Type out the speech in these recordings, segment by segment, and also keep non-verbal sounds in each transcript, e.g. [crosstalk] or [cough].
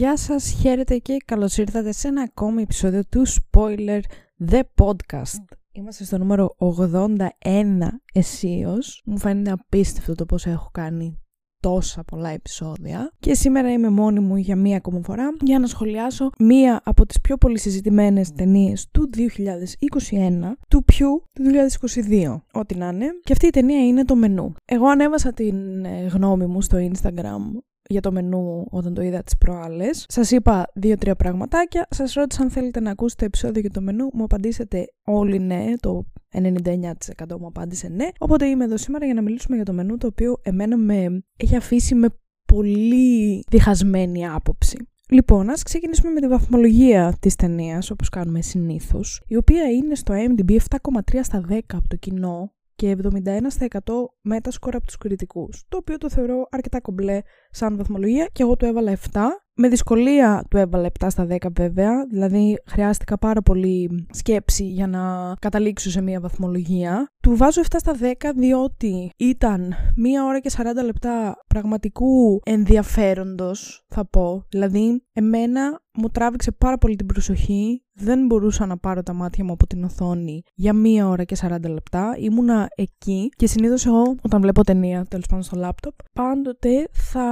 Γεια σας, χαίρετε και καλώς ήρθατε σε ένα ακόμη επεισόδιο του Spoiler The Podcast. Είμαστε στο νούμερο 81 εσείως. Μου φαίνεται απίστευτο το πώς έχω κάνει τόσα πολλά επεισόδια και σήμερα είμαι μόνη μου για μία ακόμα φορά για να σχολιάσω μία από τις πιο πολύ συζητημένες ταινίες του 2021 του ποιου του 2022 ό,τι να είναι και αυτή η ταινία είναι το μενού εγώ ανέβασα την ε, γνώμη μου στο Instagram για το μενού όταν το είδα τις προάλλες. Σας είπα δύο-τρία πραγματάκια. Σας ρώτησα αν θέλετε να ακούσετε επεισόδιο για το μενού. Μου απαντήσετε όλοι ναι, το 99% μου απάντησε ναι. Οπότε είμαι εδώ σήμερα για να μιλήσουμε για το μενού το οποίο εμένα με έχει αφήσει με πολύ διχασμένη άποψη. Λοιπόν, ας ξεκινήσουμε με τη βαθμολογία της ταινίας, όπως κάνουμε συνήθως, η οποία είναι στο IMDb 7,3 στα 10 από το κοινό, και 71% μέτασκορ από τους κριτικούς, το οποίο το θεωρώ αρκετά κομπλέ σαν βαθμολογία και εγώ του έβαλα 7. Με δυσκολία του έβαλα 7 στα 10 βέβαια, δηλαδή χρειάστηκα πάρα πολύ σκέψη για να καταλήξω σε μια βαθμολογία. Του βάζω 7 στα 10 διότι ήταν μία ώρα και 40 λεπτά πραγματικού ενδιαφέροντος θα πω. Δηλαδή εμένα μου τράβηξε πάρα πολύ την προσοχή δεν μπορούσα να πάρω τα μάτια μου από την οθόνη για μία ώρα και 40 λεπτά. Ήμουνα εκεί και συνήθως εγώ, όταν βλέπω ταινία, τέλος πάντων στο λάπτοπ, πάντοτε θα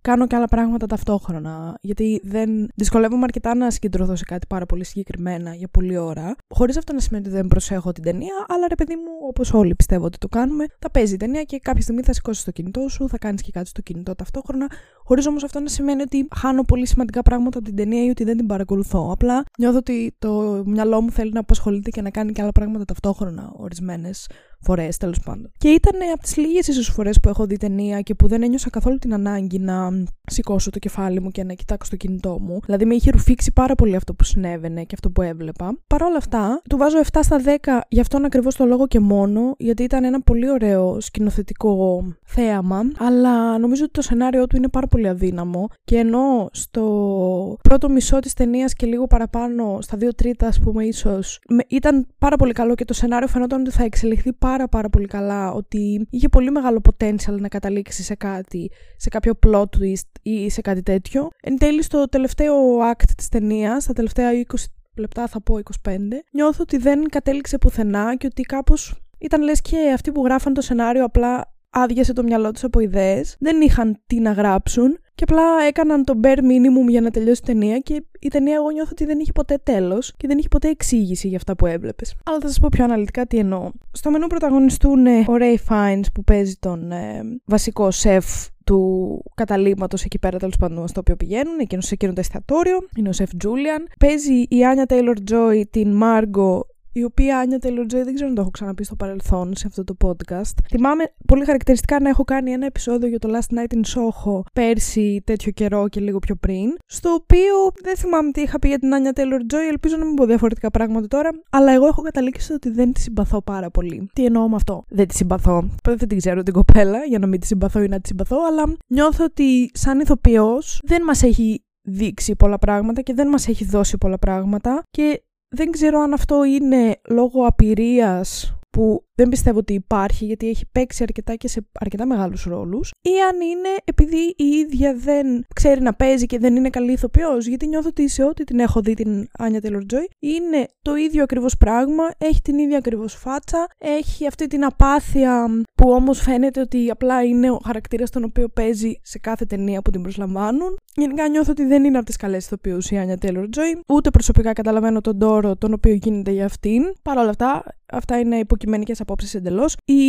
κάνω και άλλα πράγματα ταυτόχρονα. Γιατί δεν δυσκολεύομαι αρκετά να συγκεντρωθώ σε κάτι πάρα πολύ συγκεκριμένα για πολλή ώρα. Χωρίς αυτό να σημαίνει ότι δεν προσέχω την ταινία, αλλά ρε παιδί μου, όπως όλοι πιστεύω ότι το κάνουμε, θα παίζει η ταινία και κάποια στιγμή θα σηκώσεις το κινητό σου, θα κάνεις και κάτι στο κινητό ταυτόχρονα. Χωρίς όμως αυτό να σημαίνει ότι χάνω πολύ σημαντικά πράγματα από την ταινία ή ότι δεν την παρακολουθώ. Απλά νιώθω ότι το μυαλό μου θέλει να απασχολείται και να κάνει και άλλα πράγματα ταυτόχρονα ορισμένες φορές, τέλος πάντων. Και ήταν από τις λίγες ίσως φορές που έχω δει ταινία και που δεν ένιωσα καθόλου την ανάγκη να σηκώσω το κεφάλι μου και να κοιτάξω το κινητό μου. Δηλαδή με είχε ρουφήξει πάρα πολύ αυτό που συνέβαινε και αυτό που έβλεπα. Παρ' όλα αυτά, του βάζω 7 στα 10 γι' αυτόν ακριβώς το λόγο και μόνο, γιατί ήταν ένα πολύ ωραίο σκηνοθετικό θέαμα, αλλά νομίζω ότι το σενάριό του είναι πάρα πολύ αδύναμο. Και ενώ στο πρώτο μισό της ταινίας και λίγο παραπάνω, στα δύο τρίτα, ας πούμε, ίσως, ήταν πάρα πολύ καλό και το σενάριο φαινόταν ότι θα εξελιχθεί πάρα πάρα πάρα πολύ καλά ότι είχε πολύ μεγάλο potential να καταλήξει σε κάτι, σε κάποιο plot twist ή σε κάτι τέτοιο. Εν τέλει στο τελευταίο act της ταινίας, στα τελευταία 20 λεπτά θα πω 25, νιώθω ότι δεν κατέληξε πουθενά και ότι κάπως ήταν λες και αυτοί που γράφαν το σενάριο απλά άδειασε το μυαλό τους από ιδέες, δεν είχαν τι να γράψουν και απλά έκαναν το bare minimum για να τελειώσει η ταινία και η ταινία εγώ νιώθω ότι δεν είχε ποτέ τέλος και δεν είχε ποτέ εξήγηση για αυτά που έβλεπες. Αλλά θα σας πω πιο αναλυτικά τι εννοώ. Στο μενού πρωταγωνιστούν ο Ray Fiennes που παίζει τον ε, βασικό σεφ του καταλήμματο εκεί πέρα τέλος πάντων στο οποίο πηγαίνουν, εκείνος σε εκείνο το εστιατόριο. Είναι ο Σεφ Τζούλιαν. Παίζει η Άνια Τέιλορ Τζόι την Μάργκο η οποία Άνια Τελοντζέ δεν ξέρω αν το έχω ξαναπεί στο παρελθόν σε αυτό το podcast. Θυμάμαι πολύ χαρακτηριστικά να έχω κάνει ένα επεισόδιο για το Last Night in Soho πέρσι τέτοιο καιρό και λίγο πιο πριν, στο οποίο δεν θυμάμαι τι είχα πει για την Άνια Taylor Joy, ελπίζω να μην πω διαφορετικά πράγματα τώρα, αλλά εγώ έχω καταλήξει ότι δεν τη συμπαθώ πάρα πολύ. Τι εννοώ με αυτό; Δεν τη συμπαθώ. Δεν την ξέρω την κοπέλα για να μην τη συμπαθώ ή να τη συμπαθώ, αλλά νιώθω ότι σαν ηθοποιός δεν μας έχει δείξει πολλά πράγματα και δεν μας έχει δώσει πολλά πράγματα και δεν ξέρω αν αυτό είναι λόγω απειρίας που δεν πιστεύω ότι υπάρχει γιατί έχει παίξει αρκετά και σε αρκετά μεγάλους ρόλους ή αν είναι επειδή η ίδια δεν ξέρει να παίζει και δεν είναι καλή ηθοποιός γιατί νιώθω ότι σε ό,τι την έχω δει την Άνια Taylor Joy είναι το ίδιο ακριβώς πράγμα, έχει την ίδια ακριβώς φάτσα, έχει αυτή την απάθεια που όμως φαίνεται ότι απλά είναι ο χαρακτήρας τον οποίο παίζει σε κάθε ταινία που την προσλαμβάνουν. Γενικά νιώθω ότι δεν είναι από τις καλές ηθοποιούς η Άνια Taylor Joy, ούτε προσωπικά καταλαβαίνω τον τόρο τον οποίο γίνεται για αυτήν. Παρ' όλα αυτά, αυτά είναι υποκειμενικές απόψεις εντελώς. Η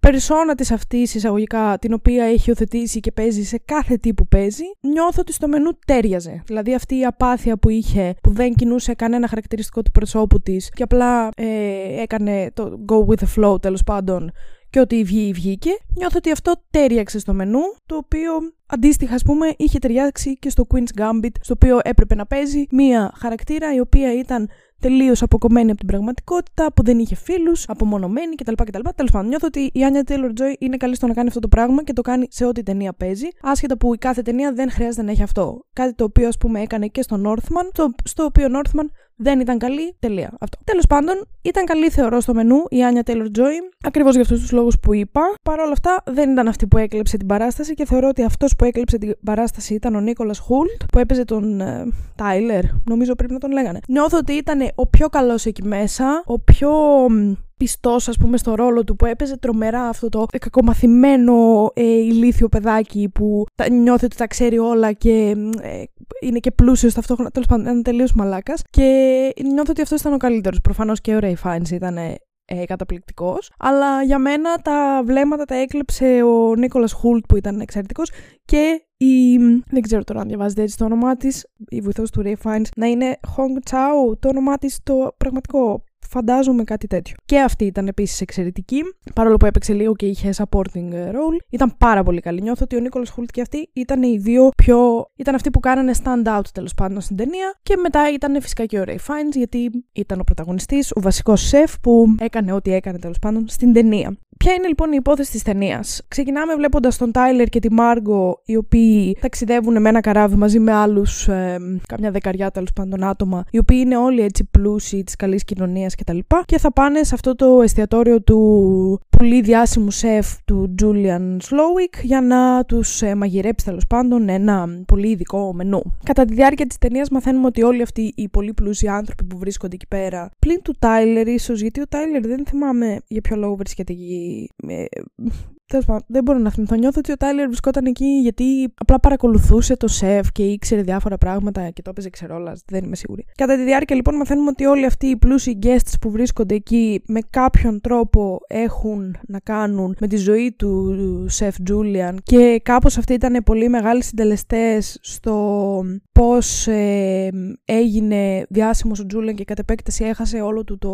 περσόνα της αυτής εισαγωγικά, την οποία έχει υιοθετήσει και παίζει σε κάθε τι που παίζει, νιώθω ότι στο μενού τέριαζε. Δηλαδή αυτή η απάθεια που είχε, που δεν κινούσε κανένα χαρακτηριστικό του προσώπου της και απλά ε, έκανε το go with the flow τέλος πάντων και ότι βγει βγήκε. Νιώθω ότι αυτό τέριαξε στο μενού, το οποίο αντίστοιχα, ας πούμε, είχε ταιριάξει και στο Queen's Gambit, στο οποίο έπρεπε να παίζει μία χαρακτήρα η οποία ήταν τελείως αποκομμένη από την πραγματικότητα, που δεν είχε φίλους, απομονωμένη κτλ. κτλ. Τέλος πάντων, νιώθω ότι η Άνια Taylor Joy είναι καλή στο να κάνει αυτό το πράγμα και το κάνει σε ό,τι ταινία παίζει, άσχετα που η κάθε ταινία δεν χρειάζεται να έχει αυτό. Κάτι το οποίο, ας πούμε, έκανε και στο Northman, στο, στο οποίο Northman δεν ήταν καλή. Τελεία. Αυτό. Τέλος πάντων, ήταν καλή θεωρώ στο μενού η Άνια Taylor Joy, ακριβώς για αυτούς τους λόγους που είπα. Παρ' όλα αυτά, δεν ήταν αυτή που έκλεψε την παράσταση και θεωρώ ότι αυτός που έκλεψε την παράσταση ήταν ο Νίκολα Χούλτ, που έπαιζε τον Τάιλερ, νομίζω πρέπει να τον λέγανε. Νιώθω ότι ήταν ο πιο καλός εκεί μέσα, ο πιο πιστός, ας πούμε, στο ρόλο του που έπαιζε τρομερά αυτό το κακομαθημένο ε, ηλίθιο παιδάκι που τα, νιώθει ότι τα ξέρει όλα και ε, είναι και πλούσιος ταυτόχρονα. Τέλος πάντων, ήταν τελείως μαλάκας. Και νιώθω ότι αυτό ήταν ο καλύτερος. Προφανώς και ο Ray Fiennes ήταν ε, καταπληκτικός. Αλλά για μένα τα βλέμματα τα έκλεψε ο Νίκολας Χούλτ που ήταν εξαιρετικός και η. Δεν ξέρω τώρα αν διαβάζετε έτσι το όνομά της, η βοηθός του Ray Fiennes, να είναι Hong Chao, το όνομά της το πραγματικό Φαντάζομαι κάτι τέτοιο. Και αυτή ήταν επίσης εξαιρετική, παρόλο που έπαιξε λίγο και είχε supporting role. Ήταν πάρα πολύ καλή. Νιώθω ότι ο Νίκολας Χούλτ και αυτή ήταν οι δύο πιο. ήταν αυτοί που κάνανε stand out τέλος πάντων στην ταινία. Και μετά ήταν φυσικά και ο Ray Fiennes, γιατί ήταν ο πρωταγωνιστής, ο βασικός σεφ που έκανε ό,τι έκανε τέλος πάντων στην ταινία. Ποια είναι λοιπόν η υπόθεση της ταινίας; Ξεκινάμε βλέποντας τον Τάιλερ και τη Μάργκο, οι οποίοι ταξιδεύουν με ένα καράβι μαζί με άλλους, ε, καμιά δεκαριά τέλος πάντων άτομα, οι οποίοι είναι όλοι έτσι πλούσιοι της καλής κοινωνίας κτλ. Και, και θα πάνε σε αυτό το εστιατόριο του πολύ διάσημου σεφ του Julian Slowick για να τους ε, μαγειρέψει τέλος πάντων ένα πολύ ειδικό μενού. Κατά τη διάρκεια της ταινίας μαθαίνουμε ότι όλοι αυτοί οι πολύ πλούσιοι άνθρωποι που βρίσκονται εκεί πέρα, πλην του Τάιλερ ίσως, γιατί ο Τάιλερ δεν θυμάμαι για ποιο λόγο βρίσκεται εκεί really Τέλος πάντων, δεν μπορώ να θυμηθώ. Νιώθω ότι ο Τάιλερ βρισκόταν εκεί γιατί απλά παρακολουθούσε το σεφ και ήξερε διάφορα πράγματα και το έπαιζε ξερόλας. Δεν είμαι σίγουρη. Κατά τη διάρκεια λοιπόν μαθαίνουμε ότι όλοι αυτοί οι πλούσιοι guests που βρίσκονται εκεί με κάποιον τρόπο έχουν να κάνουν με τη ζωή του σεφ Τζούλιαν και κάπως αυτοί ήταν πολύ μεγάλοι συντελεστές στο πώς ε, έγινε διάσημος ο Τζούλιαν και κατ' επέκταση έχασε όλο του, το,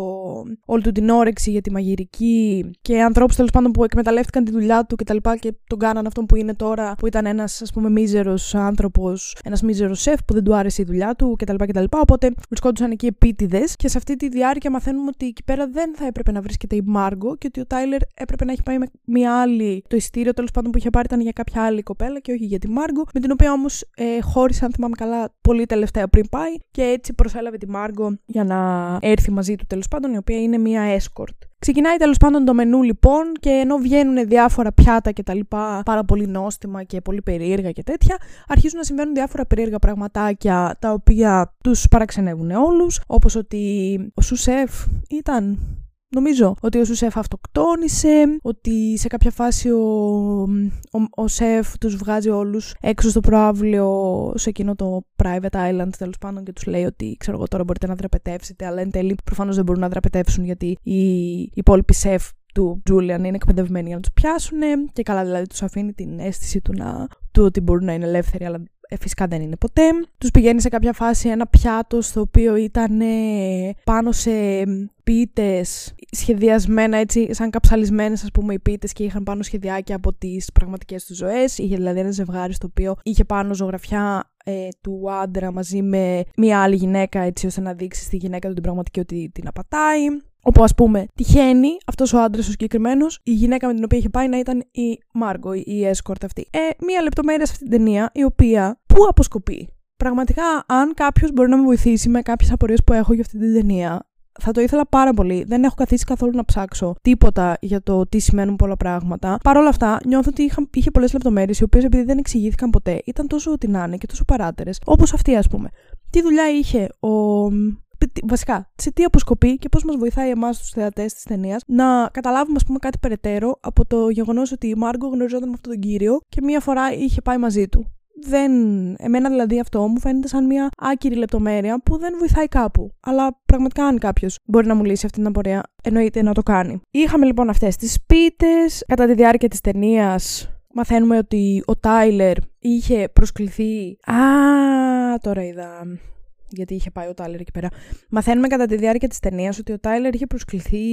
όλη του την όρεξη για τη μαγειρική και ανθρώπους τέλος πάντων που εκμεταλλεύτηκαν τη δουλειά δουλειά του κτλ. Και, και τον κάναν αυτόν που είναι τώρα, που ήταν ένας ας πούμε μίζερος άνθρωπος, ένας μίζερος σεφ που δεν του άρεσε η δουλειά του κτλ. κτλ. Οπότε βρισκόντουσαν εκεί επίτηδες και σε αυτή τη διάρκεια μαθαίνουμε ότι εκεί πέρα δεν θα έπρεπε να βρίσκεται η Μάργκο και ότι ο Τάιλερ έπρεπε να έχει πάει με μια άλλη. Το ειστήριο τέλος πάντων που είχε πάρει ήταν για κάποια άλλη κοπέλα και όχι για τη Μάργκο, με την οποία όμως ε, χώρισε, αν θυμάμαι καλά, πολύ τελευταία πριν πάει και έτσι προσέλαβε τη Μάργκο για να έρθει μαζί του τέλος πάντων, η οποία είναι μια escort. Ξεκινάει τέλος πάντων το μενού λοιπόν και ενώ βγαίνουν διάφορα πιάτα και τα λοιπά, πάρα πολύ νόστιμα και πολύ περίεργα και τέτοια, αρχίζουν να συμβαίνουν διάφορα περίεργα πραγματάκια τα οποία τους παραξενεύουν όλους, όπως ότι ο Σουσέφ ήταν Νομίζω ότι ο Σεφ αυτοκτόνησε, ότι σε κάποια φάση ο, ο, ο Σεφ τους βγάζει όλους έξω στο προάβλιο σε εκείνο το private island τέλος πάντων και τους λέει ότι ξέρω εγώ τώρα μπορείτε να δραπετεύσετε αλλά εν τέλει προφανώς δεν μπορούν να δραπετεύσουν γιατί οι υπόλοιποι Σεφ του Τζούλιαν είναι εκπαιδευμένοι για να τους πιάσουν και καλά δηλαδή τους αφήνει την αίσθηση του, να, του ότι μπορούν να είναι ελεύθεροι αλλά ε, φυσικά δεν είναι ποτέ. Τους πηγαίνει σε κάποια φάση ένα πιάτο στο οποίο ήταν πάνω σε πίτες σχεδιασμένα έτσι σαν καψαλισμένες ας πούμε οι πίτες και είχαν πάνω σχεδιάκια από τις πραγματικές τους ζωές. Είχε δηλαδή ένα ζευγάρι στο οποίο είχε πάνω ζωγραφιά ε, του άντρα μαζί με μια άλλη γυναίκα έτσι ώστε να δείξει στη γυναίκα του την πραγματική ότι την απατάει. Όπου ας πούμε τυχαίνει αυτός ο άντρας ο συγκεκριμένος, η γυναίκα με την οποία είχε πάει να ήταν η Μάργκο, η escort αυτή. Ε, μία λεπτομέρεια σε αυτή την ταινία, η οποία πού αποσκοπεί. Πραγματικά, αν κάποιος μπορεί να με βοηθήσει με κάποιες απορίες που έχω για αυτή την ταινία, θα το ήθελα πάρα πολύ. Δεν έχω καθίσει καθόλου να ψάξω τίποτα για το τι σημαίνουν πολλά πράγματα. Παρ' όλα αυτά, νιώθω ότι είχα, είχε πολλές λεπτομέρειες, οι οποίες επειδή δεν εξηγήθηκαν ποτέ, ήταν τόσο ότι να είναι και τόσο παράτερες. Όπως αυτή, ας πούμε. Τι δουλειά είχε ο βασικά, σε τι αποσκοπεί και πώς μας βοηθάει εμάς τους θεατές της ταινίας να καταλάβουμε, ας πούμε, κάτι περαιτέρω από το γεγονός ότι η Μάργκο γνωριζόταν με αυτόν τον κύριο και μία φορά είχε πάει μαζί του. Δεν. Εμένα δηλαδή αυτό μου φαίνεται σαν μια άκυρη λεπτομέρεια που δεν βοηθάει κάπου. Αλλά πραγματικά, αν κάποιος μπορεί να μου λύσει αυτή την απορία, εννοείται να το κάνει. Είχαμε λοιπόν αυτές τις πίτες. Κατά τη διάρκεια της ταινίας, μαθαίνουμε ότι ο Τάιλερ είχε προσκληθεί. Α, τώρα είδα γιατί είχε πάει ο Τάιλερ εκεί πέρα. Μαθαίνουμε κατά τη διάρκεια της ταινίας ότι ο Τάιλερ είχε προσκληθεί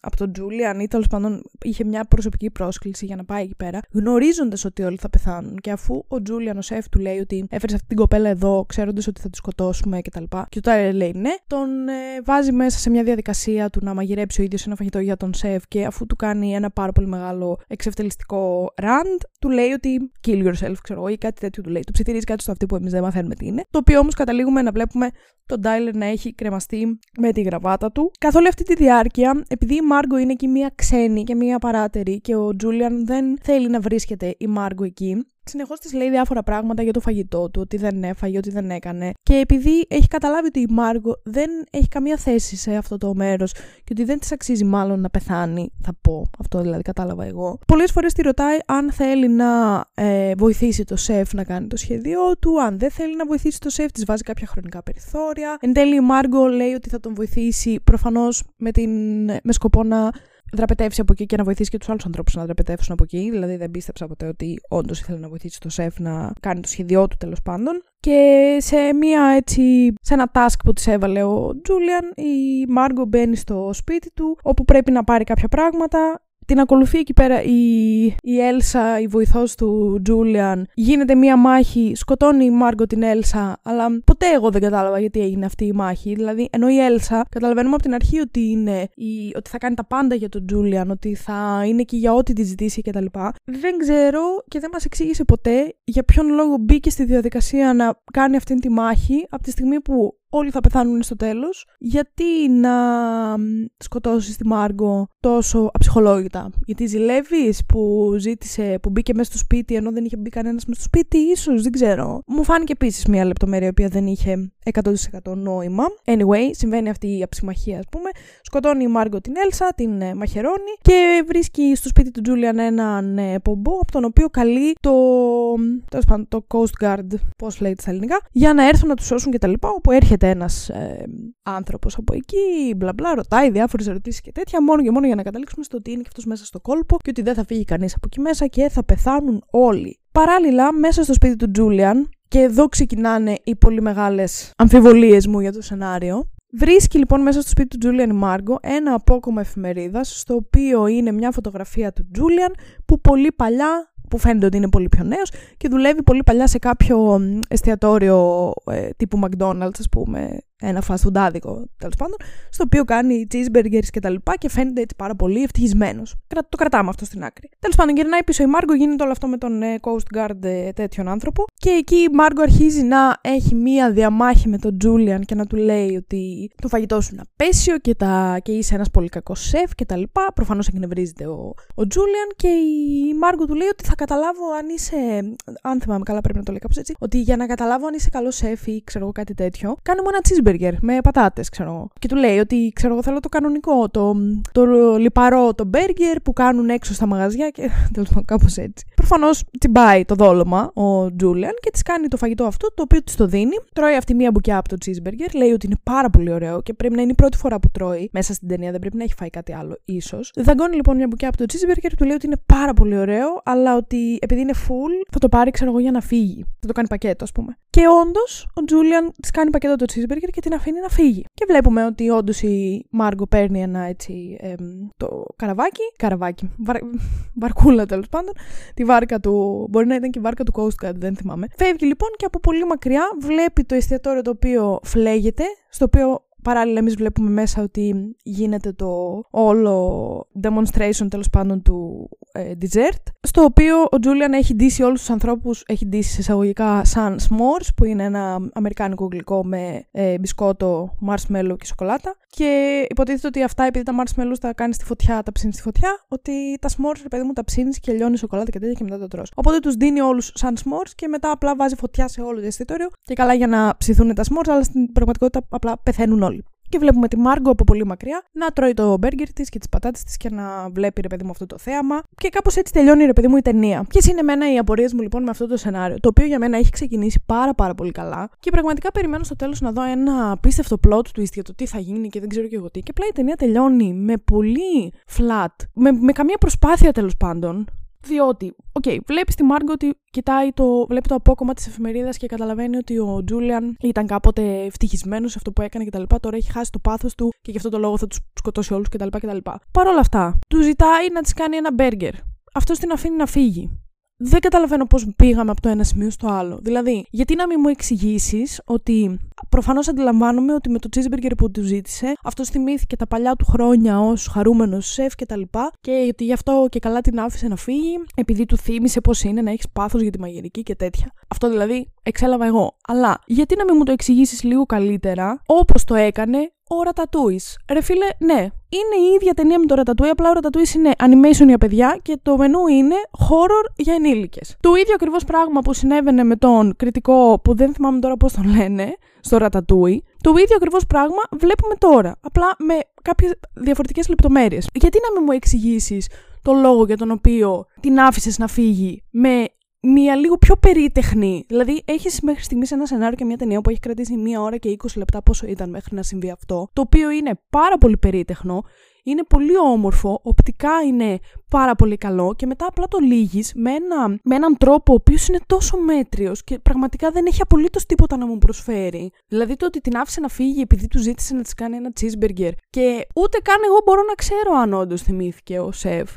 από τον Τζούλιαν ή τέλος πάντων είχε μια προσωπική πρόσκληση για να πάει εκεί πέρα, γνωρίζοντας ότι όλοι θα πεθάνουν. Και αφού ο Τζούλιαν, ο σεφ του λέει ότι έφερες αυτή την κοπέλα εδώ, ξέροντας ότι θα τη σκοτώσουμε κτλ. Και, και ο Τάιλερ λέει ναι, τον ε, βάζει μέσα σε μια διαδικασία του να μαγειρέψει ο ίδιος ένα φαγητό για τον σεφ και αφού του κάνει ένα πάρα πολύ μεγάλο εξευτελιστικό ραντ, του λέει ότι kill yourself, ξέρω εγώ, ή κάτι τέτοιο του λέει. Του ψιθυρίζει κάτι στο αυτή που εμείς δεν μαθαίνουμε τι είναι. Το οποίο όμως καταλήγουμε να βλέπουμε βλέπουμε τον Τάιλερ να έχει κρεμαστεί με τη γραβάτα του. Καθ' όλη αυτή τη διάρκεια, επειδή η Μάργκο είναι εκεί μία ξένη και μία παράτερη και ο Τζούλιαν δεν θέλει να βρίσκεται η Μάργκο εκεί, Συνεχώς της λέει διάφορα πράγματα για το φαγητό του, ότι δεν έφαγε, ότι δεν έκανε. Και επειδή έχει καταλάβει ότι η Μάργο δεν έχει καμία θέση σε αυτό το μέρος και ότι δεν της αξίζει μάλλον να πεθάνει, θα πω, αυτό δηλαδή κατάλαβα εγώ. Πολλές φορές τη ρωτάει αν θέλει να ε, βοηθήσει το σεφ να κάνει το σχέδιό του, αν δεν θέλει να βοηθήσει το σεφ, της βάζει κάποια χρονικά περιθώρια. Εν τέλει η Μάργο λέει ότι θα τον βοηθήσει προφανώς με, με σκοπό να δραπετεύσει από εκεί και να βοηθήσει και τους άλλους ανθρώπους να δραπετεύσουν από εκεί. Δηλαδή δεν πίστεψα ποτέ ότι όντως ήθελε να βοηθήσει το σεφ να κάνει το σχέδιό του τέλος πάντων. Και σε μία έτσι, σε ένα task που της έβαλε ο Τζούλιαν, η Μάργκο μπαίνει στο σπίτι του, όπου πρέπει να πάρει κάποια πράγματα την ακολουθεί εκεί πέρα η, η Έλσα, η βοηθός του Τζούλιαν. Γίνεται μία μάχη, σκοτώνει η Μάργκο την Έλσα, αλλά ποτέ εγώ δεν κατάλαβα γιατί έγινε αυτή η μάχη. Δηλαδή, ενώ η Έλσα, καταλαβαίνουμε από την αρχή ότι, είναι η, ότι θα κάνει τα πάντα για τον Τζούλιαν, ότι θα είναι εκεί για ό,τι τη ζητήσει κτλ. Δεν ξέρω και δεν μας εξήγησε ποτέ για ποιον λόγο μπήκε στη διαδικασία να κάνει αυτή τη μάχη από τη στιγμή που όλοι θα πεθάνουν στο τέλος, γιατί να σκοτώσεις τη Μάργκο τόσο αψυχολόγητα; Γιατί ζηλεύεις που ζήτησε, που μπήκε μέσα στο σπίτι ενώ δεν είχε μπει κανένας μέσα στο σπίτι, ίσως, δεν ξέρω. Μου φάνηκε επίσης μια λεπτομέρεια η οποία δεν είχε 100% νόημα. Anyway, συμβαίνει αυτή η αψημαχία, ας πούμε. Σκοτώνει η Μάργκο την Έλσα, την ε, μαχαιρώνει και βρίσκει στο σπίτι του Τζούλιαν έναν ε, πομπό, από τον οποίο καλεί το, το Coast Guard, πώς λέγεται στα ελληνικά, για να έρθουν να τους σώσουν κτλ. Όπου έρχεται ένας ε, άνθρωπος από εκεί, μπλα μπλα, ρωτάει διάφορες ερωτήσεις και τέτοια, μόνο και μόνο για να καταλήξουμε στο ότι είναι και αυτός μέσα στο κόλπο και ότι δεν θα φύγει κανείς από εκεί μέσα και θα πεθάνουν όλοι. Παράλληλα, μέσα στο σπίτι του Τζούλιαν, και εδώ ξεκινάνε οι πολύ μεγάλες αμφιβολίες μου για το σενάριο. Βρίσκει λοιπόν μέσα στο σπίτι του Τζούλιαν η Μάργκο ένα απόκομμα εφημερίδα, στο οποίο είναι μια φωτογραφία του Τζούλιαν που πολύ παλιά που φαίνεται ότι είναι πολύ πιο νέος και δουλεύει πολύ παλιά σε κάποιο εστιατόριο ε, τύπου McDonald's ας πούμε ένα fast food άδικο τέλος πάντων, στο οποίο κάνει cheeseburgers και τα λοιπά και φαίνεται έτσι πάρα πολύ ευτυχισμένος. Το κρατάμε αυτό στην άκρη. Τέλος πάντων, γυρνάει πίσω η Μάργκο, γίνεται όλο αυτό με τον ε, Coast Guard ε, τέτοιον άνθρωπο. Και εκεί η Μάργκο αρχίζει να έχει μία διαμάχη με τον Τζούλιαν και να του λέει ότι το φαγητό σου είναι απέσιο και, τα... και είσαι ένας πολύ κακός σεφ και τα λοιπά. Προφανώς εκνευρίζεται ο, ο Τζούλιαν και η Μάργκο του λέει ότι θα καταλάβω αν είσαι. Αν θυμάμαι καλά, πρέπει να το λέει κάπως έτσι. Ότι για να καταλάβω αν είσαι καλός σεφ ή ξέρω εγώ κάτι τέτοιο, κάνε μου ένα cheeseburger με πατάτες, ξέρω εγώ. Και του λέει ότι ξέρω εγώ θέλω το κανονικό, το, το λιπαρό, το μπέργκερ που κάνουν έξω στα μαγαζιά και [laughs] τέλος πάντων κάπως έτσι. Προφανώς τσιμπάει το δόλωμα ο Τζούλιαν και της κάνει το φαγητό αυτό, το οποίο της το δίνει. Τρώει αυτή μία μπουκιά από το cheeseburger, λέει ότι είναι πάρα πολύ ωραίο και πρέπει να είναι η πρώτη φορά που τρώει μέσα στην ταινία, δεν πρέπει να έχει φάει κάτι άλλο, ίσως. Δαγκώνει λοιπόν μια μπουκιά από το cheeseburger, του λέει ότι είναι πάρα πολύ ωραίο, αλλά ότι επειδή είναι full θα το πάρει, ξέρω εγώ, για να φύγει. Θα το κάνει πακέτο, ας πούμε. Και όντως ο Τζούλιαν της κάνει πακέτο το cheeseburger και την αφήνει να φύγει. Και βλέπουμε ότι όντως η Μάργκο παίρνει ένα έτσι το καραβάκι, καραβάκι, βαρ, βαρκούλα τέλος πάντων, τη βάρκα του, μπορεί να ήταν και η βάρκα του Coast Guard, δεν θυμάμαι. Φεύγει λοιπόν και από πολύ μακριά βλέπει το εστιατόριο το οποίο φλέγεται, στο οποίο Παράλληλα, εμείς βλέπουμε μέσα ότι γίνεται το όλο demonstration τέλος πάντων του ε, dessert, στο οποίο ο Τζούλιαν έχει ντύσει όλους τους ανθρώπους, έχει ντύσει εισαγωγικά σαν s'mores, που είναι ένα αμερικάνικο γλυκό με ε, μπισκότο, marshmallow και σοκολάτα. Και υποτίθεται ότι αυτά, επειδή τα marshmallows τα κάνεις στη φωτιά, τα ψήνεις στη φωτιά, ότι τα s'mores, ρε παιδί μου, τα ψήνεις και λιώνεις σοκολάτα και τέτοια και μετά το τρως. Οπότε τους δίνει όλους σαν s'mores και μετά απλά βάζει φωτιά σε όλο το εστιατόριο και καλά για να ψηθούν τα s'mores, αλλά στην πραγματικότητα απλά πεθαίνουν όλοι. Και βλέπουμε τη Μάργκο από πολύ μακριά να τρώει το μπέργκερ της και τις πατάτες της και να βλέπει ρε παιδί μου αυτό το θέαμα. Και κάπως έτσι τελειώνει ρε παιδί μου η ταινία. Ποιες είναι εμένα οι απορίες μου λοιπόν με αυτό το σενάριο, το οποίο για μένα έχει ξεκινήσει πάρα πάρα πολύ καλά. Και πραγματικά περιμένω στο τέλος να δω ένα απίστευτο plot twist για το τι θα γίνει και δεν ξέρω και εγώ τι. Και απλά η ταινία τελειώνει με πολύ flat, με, με καμία προσπάθεια τέλος πάντων διότι, οκ, okay, βλέπεις τη Μάργκο ότι κοιτάει το, βλέπει το απόκομμα της εφημερίδας και καταλαβαίνει ότι ο Τζούλιαν ήταν κάποτε ευτυχισμένος σε αυτό που έκανε κτλ. Τώρα έχει χάσει το πάθος του και γι' αυτό το λόγο θα τους σκοτώσει όλους κτλ. Παρ' όλα αυτά, του ζητάει να της κάνει ένα μπέργκερ. Αυτό την αφήνει να φύγει. Δεν καταλαβαίνω πώς πήγαμε από το ένα σημείο στο άλλο. Δηλαδή, γιατί να μην μου εξηγήσεις ότι προφανώς αντιλαμβάνομαι ότι με το cheeseburger που του ζήτησε, αυτό θυμήθηκε τα παλιά του χρόνια ως χαρούμενος σεφ κτλ. Και, και ότι γι' αυτό και καλά την άφησε να φύγει, επειδή του θύμισε πώς είναι να έχεις πάθος για τη μαγειρική και τέτοια. Αυτό δηλαδή εξέλαβα εγώ. Αλλά γιατί να μην μου το εξηγήσεις λίγο καλύτερα, όπως το έκανε ο Ρατατούι. Ρε φίλε, ναι, είναι η ίδια ταινία με το Ρατατούι, απλά ο Ρατατούι είναι animation για παιδιά και το μενού είναι horror για ενήλικες. Το ίδιο ακριβώς πράγμα που συνέβαινε με τον κριτικό, που δεν θυμάμαι τώρα πώς τον λένε, στο Ρατατούι, το ίδιο ακριβώς πράγμα βλέπουμε τώρα. Απλά με κάποιες διαφορετικές λεπτομέρειες. Γιατί να μην μου εξηγήσεις το λόγο για τον οποίο την άφησες να φύγει με μία λίγο πιο περίτεχνη. Δηλαδή, έχεις μέχρι στιγμής ένα σενάριο και μια ταινία που έχει κρατήσει μία ώρα και 20 λεπτά, πόσο ήταν μέχρι να συμβεί αυτό. Το οποίο είναι πάρα πολύ περίτεχνο, είναι πολύ όμορφο, οπτικά είναι πάρα πολύ καλό και μετά απλά το λήγεις με, ένα, με έναν τρόπο ο οποίος είναι τόσο μέτριος και πραγματικά δεν έχει απολύτως τίποτα να μου προσφέρει. Δηλαδή το ότι την άφησε να φύγει επειδή του ζήτησε να της κάνει ένα cheeseburger και ούτε καν εγώ μπορώ να ξέρω αν όντως θυμήθηκε ο σεφ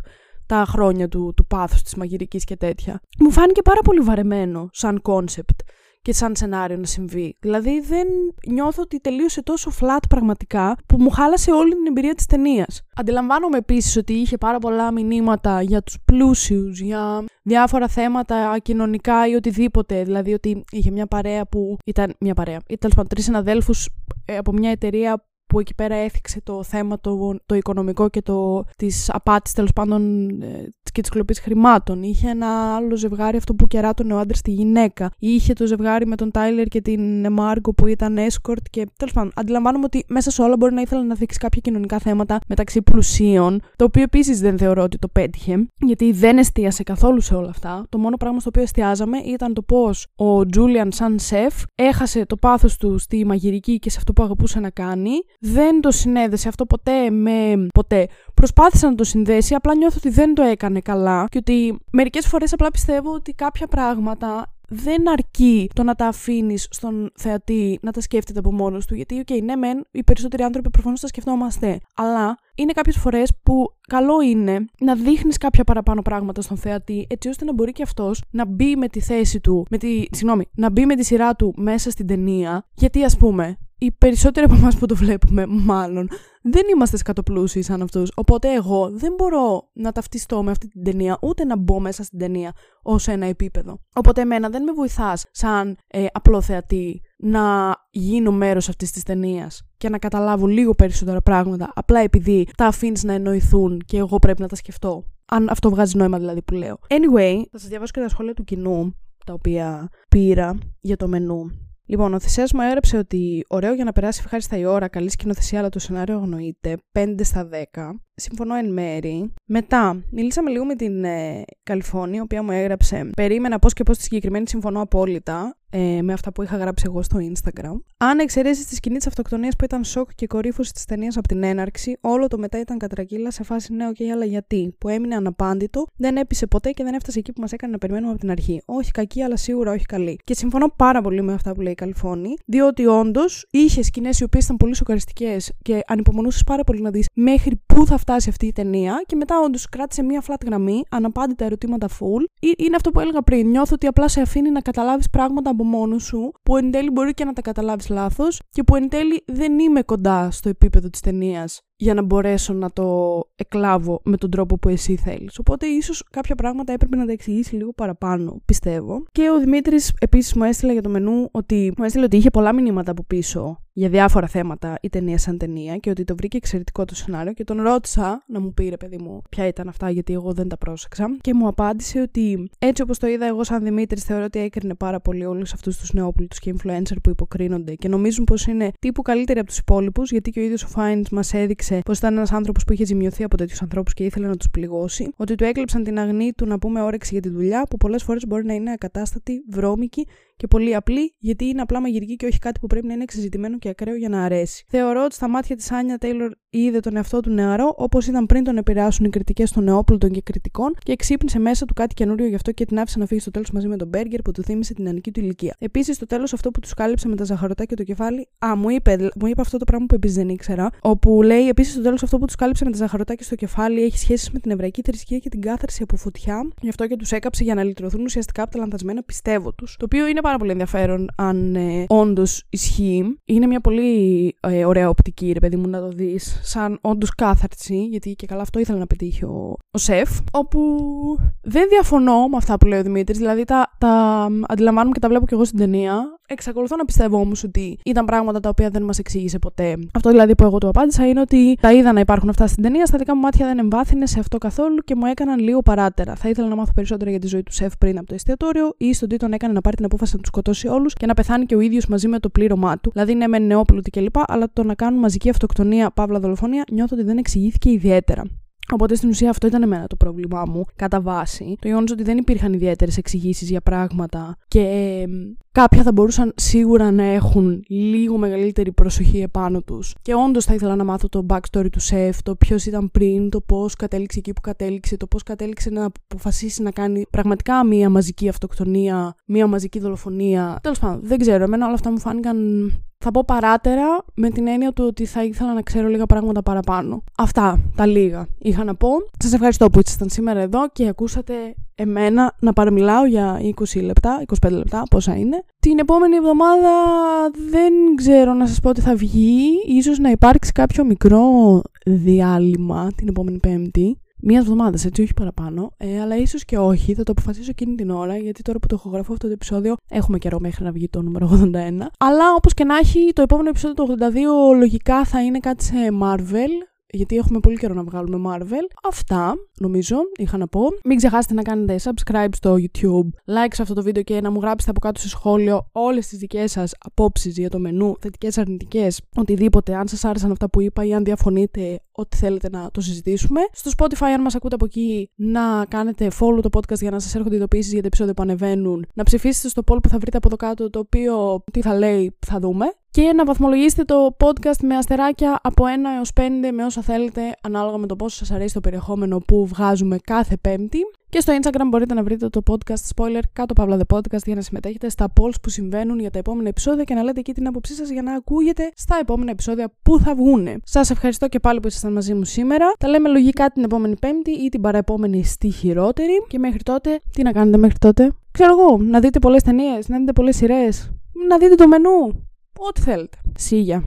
τα χρόνια του, του πάθους της μαγειρικής και τέτοια. Μου φάνηκε πάρα πολύ βαρεμένο σαν concept και σαν σενάριο να συμβεί. Δηλαδή δεν νιώθω ότι τελείωσε τόσο flat πραγματικά που μου χάλασε όλη την εμπειρία της ταινίας. Αντιλαμβάνομαι επίσης ότι είχε πάρα πολλά μηνύματα για τους πλούσιους, για διάφορα θέματα κοινωνικά ή οτιδήποτε. Δηλαδή ότι είχε μια παρέα που ήταν μια παρέα. Ή τέλος πάντων τρεις συναδέλφους ε, από μια εταιρεία που εκεί πέρα έθιξε το θέμα το, το οικονομικό και το, της απάτης τέλος πάντων ε, και της κλοπής χρημάτων. Είχε ένα άλλο ζευγάρι αυτό που κεράτωνε ο άντρας στη γυναίκα. Είχε το ζευγάρι με τον Τάιλερ και την Μάργκο που ήταν escort και τέλος πάντων αντιλαμβάνομαι ότι μέσα σε όλα μπορεί να ήθελε να δείξει κάποια κοινωνικά θέματα μεταξύ πλουσίων, το οποίο επίσης δεν θεωρώ ότι το πέτυχε, γιατί δεν εστίασε καθόλου σε όλα αυτά. Το μόνο πράγμα στο οποίο εστιάζαμε ήταν το πώς ο Τζούλιαν σαν σεφ έχασε το πάθος του στη μαγειρική και σε αυτό που αγαπούσε να κάνει δεν το συνέδεσε αυτό ποτέ με ποτέ. Προσπάθησε να το συνδέσει, απλά νιώθω ότι δεν το έκανε καλά και ότι μερικές φορές απλά πιστεύω ότι κάποια πράγματα δεν αρκεί το να τα αφήνεις στον θεατή να τα σκέφτεται από μόνος του. Γιατί, OK, ναι, μεν, οι περισσότεροι άνθρωποι προφανώς τα σκεφτόμαστε. Αλλά είναι κάποιες φορές που καλό είναι να δείχνεις κάποια παραπάνω πράγματα στον θεατή, έτσι ώστε να μπορεί και αυτός να μπει με τη θέση του, με τη, συγγνώμη, να μπει με τη σειρά του μέσα στην ταινία. Γιατί, ας πούμε, οι περισσότεροι από εμάς που το βλέπουμε, μάλλον, δεν είμαστε σκατοπλούσιοι σαν αυτούς. Οπότε εγώ δεν μπορώ να ταυτιστώ με αυτή την ταινία, ούτε να μπω μέσα στην ταινία ως ένα επίπεδο. Οπότε εμένα δεν με βοηθάς σαν ε, απλό θεατή να γίνω μέρος αυτής της ταινίας και να καταλάβω λίγο περισσότερα πράγματα, απλά επειδή τα αφήνεις να εννοηθούν και εγώ πρέπει να τα σκεφτώ. Αν αυτό βγάζει νόημα δηλαδή που λέω. Anyway, θα σας διαβάσω και τα σχόλια του κοινού, τα οποία πήρα για το μενού. Λοιπόν, ο Θησέας μου έγραψε ότι ωραίο για να περάσει ευχάριστα η ώρα, καλή σκηνοθεσία, αλλά το σενάριο αγνοείται. 5 στα 10 συμφωνώ εν μέρη. Μετά, μιλήσαμε λίγο με την ε, Καλυφώνη, η οποία μου έγραψε Περίμενα πώς και πώς τη συγκεκριμένη συμφωνώ απόλυτα ε, με αυτά που είχα γράψει εγώ στο Instagram. Αν εξαιρέσεις τη σκηνή της αυτοκτονίας που ήταν σοκ και κορύφωση της ταινίας από την έναρξη, όλο το μετά ήταν κατρακύλα σε φάση νέο και αλλά γιατί, που έμεινε αναπάντητο, δεν έπεισε ποτέ και δεν έφτασε εκεί που μας έκανε να περιμένουμε από την αρχή. Όχι κακή, αλλά σίγουρα όχι καλή. Και συμφωνώ πάρα πολύ με αυτά που λέει η Καλυφώνη, διότι όντως είχε σκηνές οι οποίες ήταν πολύ σοκαριστικές και ανυπομονούσες πάρα πολύ να δεις μέχρι πού θα φτάσει αυτή η ταινία και μετά όντως κράτησε μία flat γραμμή, αναπάντητα ερωτήματα full. Είναι αυτό που έλεγα πριν. Νιώθω ότι απλά σε αφήνει να καταλάβεις πράγματα από μόνος σου, που εν τέλει μπορεί και να τα καταλάβεις λάθος και που εν τέλει δεν είμαι κοντά στο επίπεδο της ταινίας για να μπορέσω να το εκλάβω με τον τρόπο που εσύ θέλεις. Οπότε ίσως κάποια πράγματα έπρεπε να τα εξηγήσει λίγο παραπάνω, πιστεύω. Και ο Δημήτρης επίσης μου έστειλε για το μενού ότι μου έστειλε ότι είχε πολλά μηνύματα από πίσω για διάφορα θέματα η ταινία σαν ταινία και ότι το βρήκε εξαιρετικό το σενάριο και τον ρώτησα να μου πει ρε παιδί μου ποια ήταν αυτά γιατί εγώ δεν τα πρόσεξα και μου απάντησε ότι έτσι όπως το είδα εγώ σαν Δημήτρης θεωρώ ότι έκρινε πάρα πολύ όλους αυτούς τους νεόπλουτους και influencer που υποκρίνονται και νομίζουν πως είναι τύπου καλύτεροι από τους υπόλοιπους γιατί και ο ίδιος ο Φάινς μας έδειξε πως ήταν ένας άνθρωπος που είχε ζημιωθεί από τέτοιους ανθρώπους και ήθελε να τους πληγώσει ότι του έκλεψαν την αγνή του να πούμε όρεξη για τη δουλειά που πολλές φορές μπορεί να είναι ακατάστατη, βρώμικη και πολύ απλή, γιατί είναι απλά μαγειρική και όχι κάτι που πρέπει να είναι εξεζητημένο και ακραίο για να αρέσει. Θεωρώ ότι στα μάτια της Άνια Τέιλορ είδε τον εαυτό του νεαρό, όπως ήταν πριν τον επηρεάσουν οι κριτικές των νεόπλουτων και κριτικών, και ξύπνησε μέσα του κάτι καινούριο γι' αυτό και την άφησε να φύγει στο τέλος μαζί με τον Μπέργκερ που του θύμισε την ανική του ηλικία. Επίσης, στο τέλος αυτό που τους κάλυψε με τα ζαχαρωτά και το κεφάλι. Α, μου είπε, μου είπε αυτό το πράγμα που επίσης δεν ήξερα. Όπου λέει επίσης στο τέλος αυτό που τους κάλυψε με τα ζαχαρωτά και στο κεφάλι έχει σχέσεις με την εβραϊκή θρησκεία και την κάθαρση από φωτιά. Γι' αυτό και τους έκαψε για να λυτρωθούν ουσιαστικά από τα λανθασμένα πιστεύω τους. Το οποίο είναι πάρα πολύ ενδιαφέρον αν ε, όντως ισχύει. Είναι μια πολύ ε, ωραία οπτική, ρε παιδί μου, να το δεις σαν όντως κάθαρση, γιατί και καλά αυτό ήθελε να πετύχει ο, ο σεφ. Όπου δεν διαφωνώ με αυτά που λέει ο Δημήτρης, δηλαδή τα, τα αντιλαμβάνομαι και τα βλέπω και εγώ στην ταινία. Εξακολουθώ να πιστεύω όμως ότι ήταν πράγματα τα οποία δεν μας εξήγησε ποτέ. Αυτό δηλαδή που εγώ του απάντησα είναι ότι τα είδα να υπάρχουν αυτά στην ταινία, στα δικά μου μάτια δεν εμβάθυνε σε αυτό καθόλου και μου έκαναν λίγο παράτερα. Θα ήθελα να μάθω περισσότερα για τη ζωή του σεφ πριν από το εστιατόριο ή στον τι τον έκανε να πάρει την απόφαση να τους σκοτώσει όλους και να πεθάνει και ο ίδιος μαζί με το πλήρωμά του. Δηλαδή, ναι, με νεόπλουτοι κλπ. Αλλά το να κάνουν μαζική αυτοκτονία, παύλα δολοφονία, νιώθω ότι δεν εξηγήθηκε ιδιαίτερα. Οπότε στην ουσία αυτό ήταν εμένα το πρόβλημά μου κατά βάση. Το γεγονός ότι δεν υπήρχαν ιδιαίτερες εξηγήσεις για πράγματα και ε, κάποια θα μπορούσαν σίγουρα να έχουν λίγο μεγαλύτερη προσοχή επάνω τους. Και όντως θα ήθελα να μάθω το backstory του σεφ, το ποιος ήταν πριν, το πώς κατέληξε εκεί που κατέληξε, το πώς κατέληξε να αποφασίσει να κάνει πραγματικά μία μαζική αυτοκτονία, μία μαζική δολοφονία. Τέλος πάντων, δεν ξέρω. Εμένα όλα αυτά μου φάνηκαν θα πω παράτερα με την έννοια του ότι θα ήθελα να ξέρω λίγα πράγματα παραπάνω. Αυτά τα λίγα είχα να πω. Σας ευχαριστώ που ήσασταν σήμερα εδώ και ακούσατε εμένα να παραμιλάω για 20 λεπτά, 25 λεπτά, πόσα είναι. Την επόμενη εβδομάδα δεν ξέρω να σας πω ότι θα βγει. Ίσως να υπάρξει κάποιο μικρό διάλειμμα την επόμενη πέμπτη μία εβδομάδα, έτσι, όχι παραπάνω. Ε, αλλά ίσως και όχι, θα το αποφασίσω εκείνη την ώρα, γιατί τώρα που το έχω γραφώ αυτό το επεισόδιο, έχουμε καιρό μέχρι να βγει το νούμερο 81. Αλλά όπως και να έχει, το επόμενο επεισόδιο το 82 λογικά θα είναι κάτι σε Marvel γιατί έχουμε πολύ καιρό να βγάλουμε Marvel. Αυτά, νομίζω, είχα να πω. Μην ξεχάσετε να κάνετε subscribe στο YouTube, like σε αυτό το βίντεο και να μου γράψετε από κάτω σε σχόλιο όλες τις δικές σας απόψεις για το μενού, θετικές, αρνητικές, οτιδήποτε. Αν σας άρεσαν αυτά που είπα ή αν διαφωνείτε, ό,τι θέλετε να το συζητήσουμε. Στο Spotify, αν μας ακούτε από εκεί, να κάνετε follow το podcast για να σας έρχονται ειδοποιήσεις για τα επεισόδια που ανεβαίνουν. Να ψηφίσετε στο poll που θα βρείτε από εδώ κάτω, το οποίο τι θα λέει, θα δούμε και να βαθμολογήσετε το podcast με αστεράκια από 1 έως 5 με όσα θέλετε ανάλογα με το πόσο σας αρέσει το περιεχόμενο που βγάζουμε κάθε πέμπτη. Και στο Instagram μπορείτε να βρείτε το podcast spoiler κάτω παύλα the podcast για να συμμετέχετε στα polls που συμβαίνουν για τα επόμενα επεισόδια και να λέτε εκεί την άποψή σας για να ακούγεται στα επόμενα επεισόδια που θα βγούνε. Σας ευχαριστώ και πάλι που ήσασταν μαζί μου σήμερα. Τα λέμε λογικά την επόμενη πέμπτη ή την παραεπόμενη στη χειρότερη. Και μέχρι τότε, τι να κάνετε μέχρι τότε; Ξέρω εγώ, να δείτε πολλές ταινίες, να δείτε πολλές σειρές, να δείτε το μενού. Ό,τι θέλετε. Σίγια.